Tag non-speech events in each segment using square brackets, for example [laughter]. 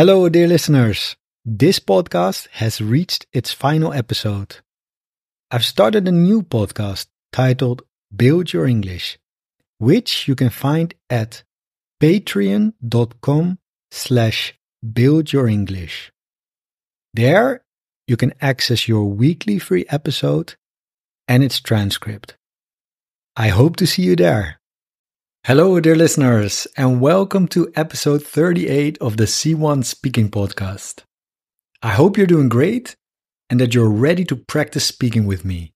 Hello, dear listeners. This podcast has reached its final episode. I've started a new podcast titled Build Your English, which you can find at patreon.com slash build your English. There, you can access your weekly free episode and its transcript. I hope to see you there. Hello, dear listeners, and welcome to episode 38 of the C1 Speaking Podcast. I hope you're doing great and that you're ready to practice speaking with me.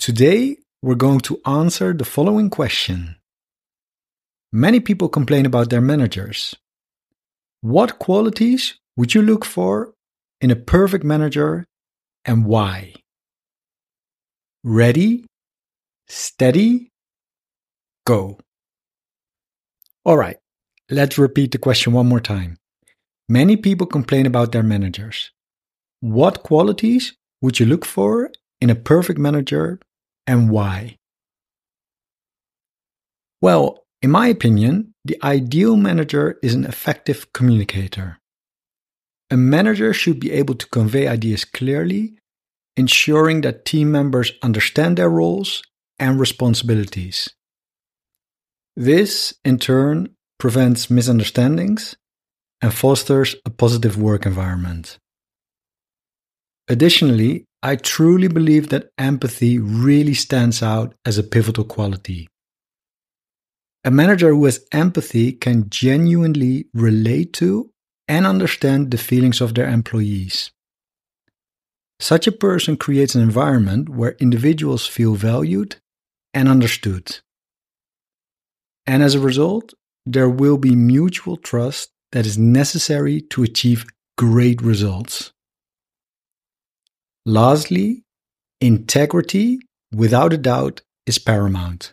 Today, we're going to answer the following question Many people complain about their managers. What qualities would you look for in a perfect manager and why? Ready, steady, go. All right, let's repeat the question one more time. Many people complain about their managers. What qualities would you look for in a perfect manager and why? Well, in my opinion, the ideal manager is an effective communicator. A manager should be able to convey ideas clearly, ensuring that team members understand their roles and responsibilities. This, in turn, prevents misunderstandings and fosters a positive work environment. Additionally, I truly believe that empathy really stands out as a pivotal quality. A manager who has empathy can genuinely relate to and understand the feelings of their employees. Such a person creates an environment where individuals feel valued and understood. And as a result, there will be mutual trust that is necessary to achieve great results. Lastly, integrity, without a doubt, is paramount.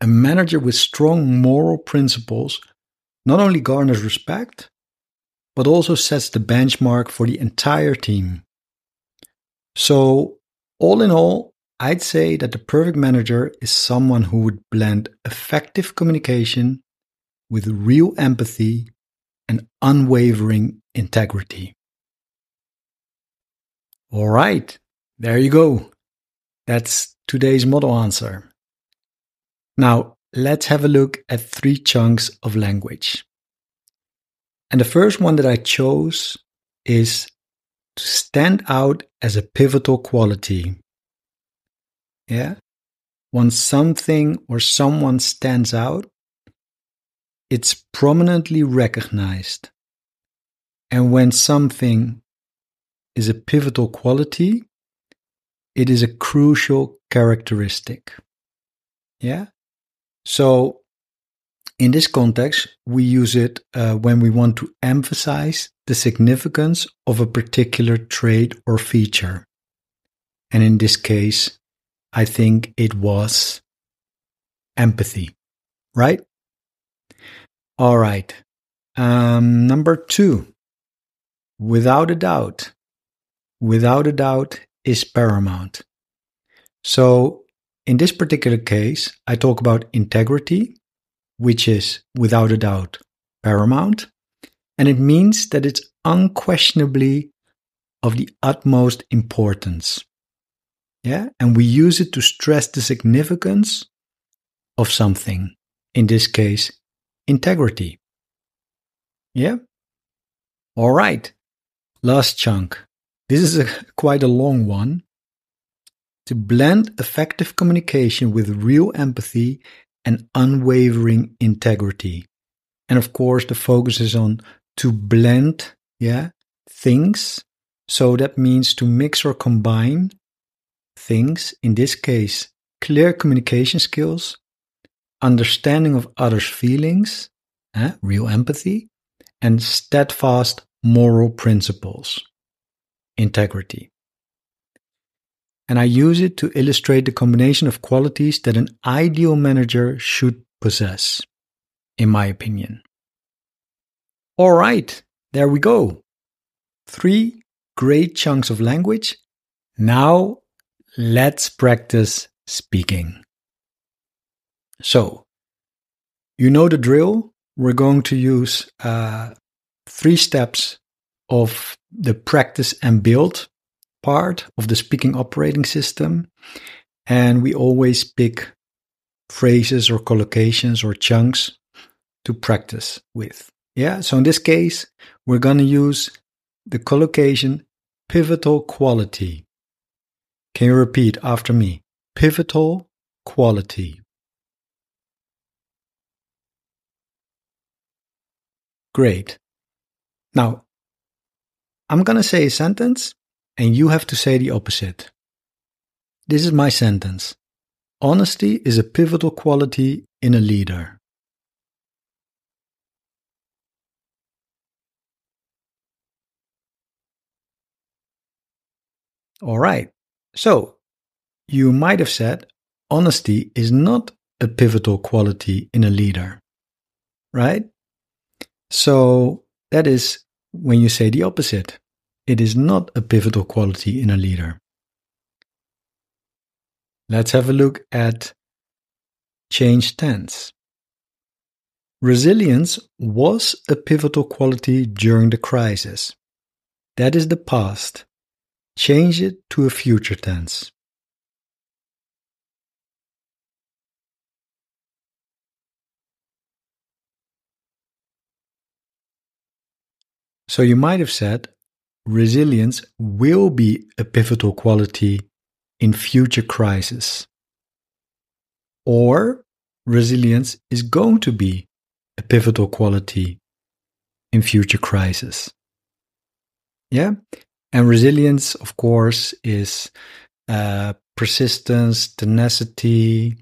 A manager with strong moral principles not only garners respect, but also sets the benchmark for the entire team. So, all in all, I'd say that the perfect manager is someone who would blend effective communication with real empathy and unwavering integrity. All right, there you go. That's today's model answer. Now, let's have a look at three chunks of language. And the first one that I chose is to stand out as a pivotal quality. Yeah. When something or someone stands out, it's prominently recognized. And when something is a pivotal quality, it is a crucial characteristic. Yeah. So, in this context, we use it uh, when we want to emphasize the significance of a particular trait or feature. And in this case, I think it was empathy, right? All right. Um, number two, without a doubt, without a doubt is paramount. So, in this particular case, I talk about integrity, which is without a doubt paramount. And it means that it's unquestionably of the utmost importance. Yeah. And we use it to stress the significance of something. In this case, integrity. Yeah. All right. Last chunk. This is a, [laughs] quite a long one. To blend effective communication with real empathy and unwavering integrity. And of course, the focus is on to blend, yeah, things. So that means to mix or combine things, in this case, clear communication skills, understanding of others' feelings, eh, real empathy, and steadfast moral principles, integrity. And I use it to illustrate the combination of qualities that an ideal manager should possess, in my opinion. All right, there we go. Three great chunks of language. Now let's practice speaking. So, you know the drill. We're going to use uh, three steps of the practice and build part of the speaking operating system. And we always pick phrases or collocations or chunks to practice with. Yeah, so in this case, we're going to use the collocation pivotal quality. Can you repeat after me? Pivotal quality. Great. Now, I'm going to say a sentence and you have to say the opposite. This is my sentence. Honesty is a pivotal quality in a leader. All right. So, you might have said honesty is not a pivotal quality in a leader, right? So, that is when you say the opposite. It is not a pivotal quality in a leader. Let's have a look at change tense. Resilience was a pivotal quality during the crisis. That is the past. Change it to a future tense. So you might have said, resilience will be a pivotal quality in future crises. Or resilience is going to be a pivotal quality in future crises. Yeah. And resilience, of course, is uh, persistence, tenacity,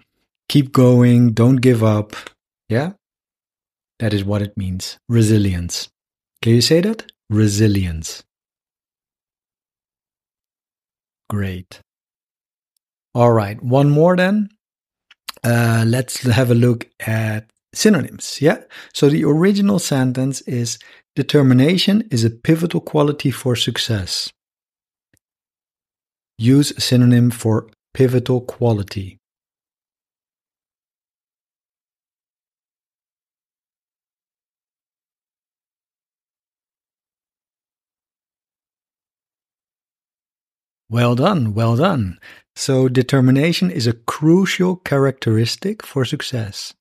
keep going, don't give up. Yeah. That is what it means. Resilience. Can you say that? Resilience. Great. All right, one more then. Uh, let's have a look at synonyms. Yeah. So the original sentence is determination is a pivotal quality for success. Use a synonym for pivotal quality. Well done, well done. So, determination is a crucial characteristic for success.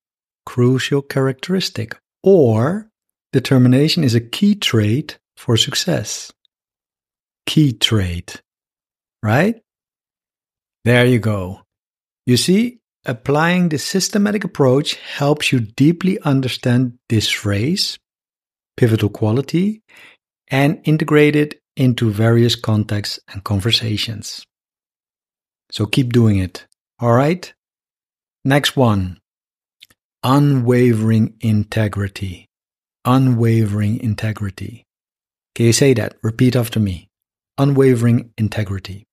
Crucial characteristic. Or, determination is a key trait for success. Key trait. Right? There you go. You see, applying the systematic approach helps you deeply understand this phrase, pivotal quality, and integrate it into various contexts and conversations. So keep doing it. All right? Next one unwavering integrity. Unwavering integrity. Can you say that? Repeat after me. Unwavering integrity.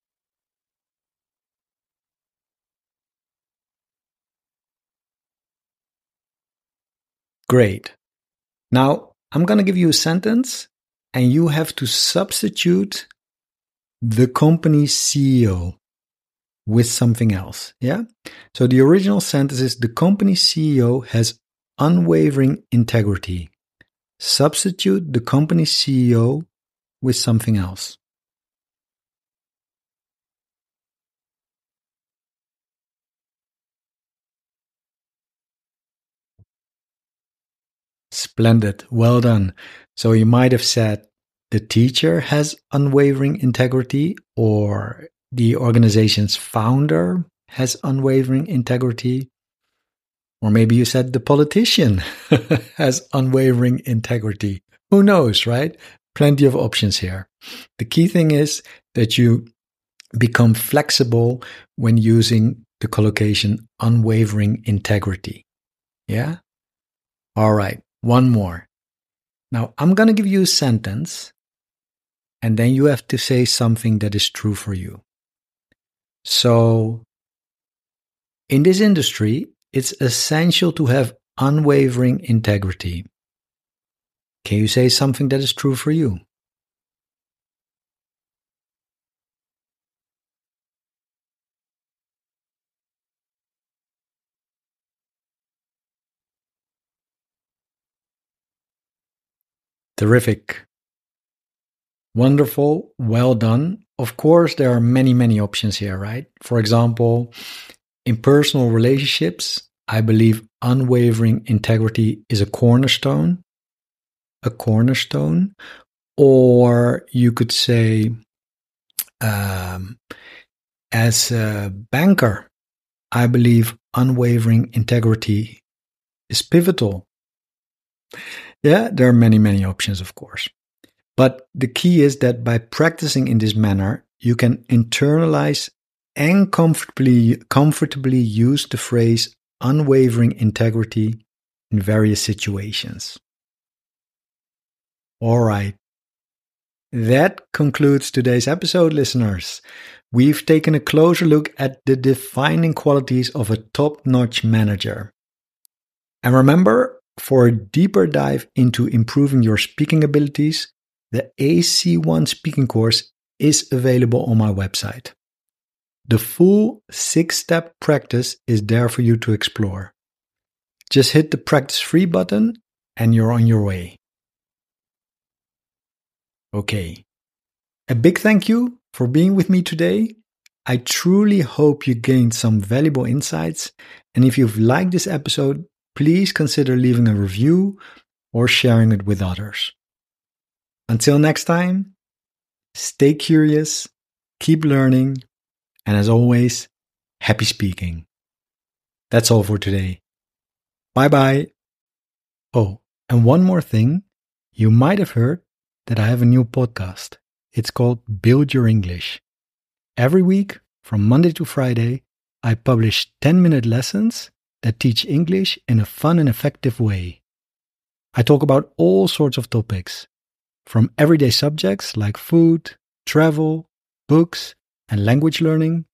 Great. Now, I'm going to give you a sentence and you have to substitute the company CEO with something else. Yeah. So the original sentence is the company CEO has unwavering integrity. Substitute the company CEO with something else. Splendid. Well done. So you might have said the teacher has unwavering integrity, or the organization's founder has unwavering integrity. Or maybe you said the politician [laughs] has unwavering integrity. Who knows, right? Plenty of options here. The key thing is that you become flexible when using the collocation unwavering integrity. Yeah? All right. One more. Now, I'm going to give you a sentence, and then you have to say something that is true for you. So, in this industry, it's essential to have unwavering integrity. Can you say something that is true for you? Terrific. Wonderful. Well done. Of course, there are many, many options here, right? For example, in personal relationships, I believe unwavering integrity is a cornerstone. A cornerstone. Or you could say, um, as a banker, I believe unwavering integrity is pivotal. Yeah, there are many, many options, of course. But the key is that by practicing in this manner, you can internalize and comfortably, comfortably use the phrase unwavering integrity in various situations. All right. That concludes today's episode, listeners. We've taken a closer look at the defining qualities of a top notch manager. And remember, for a deeper dive into improving your speaking abilities, the AC1 speaking course is available on my website. The full six step practice is there for you to explore. Just hit the practice free button and you're on your way. Okay. A big thank you for being with me today. I truly hope you gained some valuable insights. And if you've liked this episode, please consider leaving a review or sharing it with others. Until next time, stay curious, keep learning, and as always, happy speaking. That's all for today. Bye bye. Oh, and one more thing. You might have heard that I have a new podcast. It's called Build Your English. Every week, from Monday to Friday, I publish 10 minute lessons that teach English in a fun and effective way. I talk about all sorts of topics, from everyday subjects like food, travel, books, and language learning,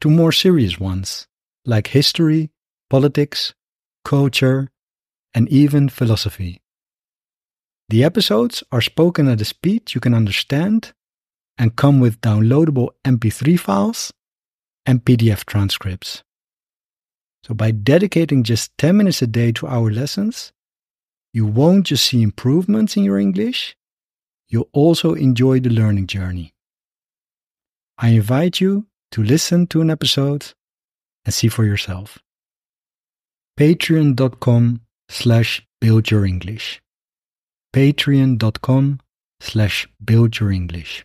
to more serious ones like history, politics, culture, and even philosophy. The episodes are spoken at a speed you can understand and come with downloadable MP3 files and PDF transcripts. So, by dedicating just 10 minutes a day to our lessons, you won't just see improvements in your English, you'll also enjoy the learning journey. I invite you to listen to an episode and see for yourself. Patreon.com slash build your English. Patreon.com slash build your English.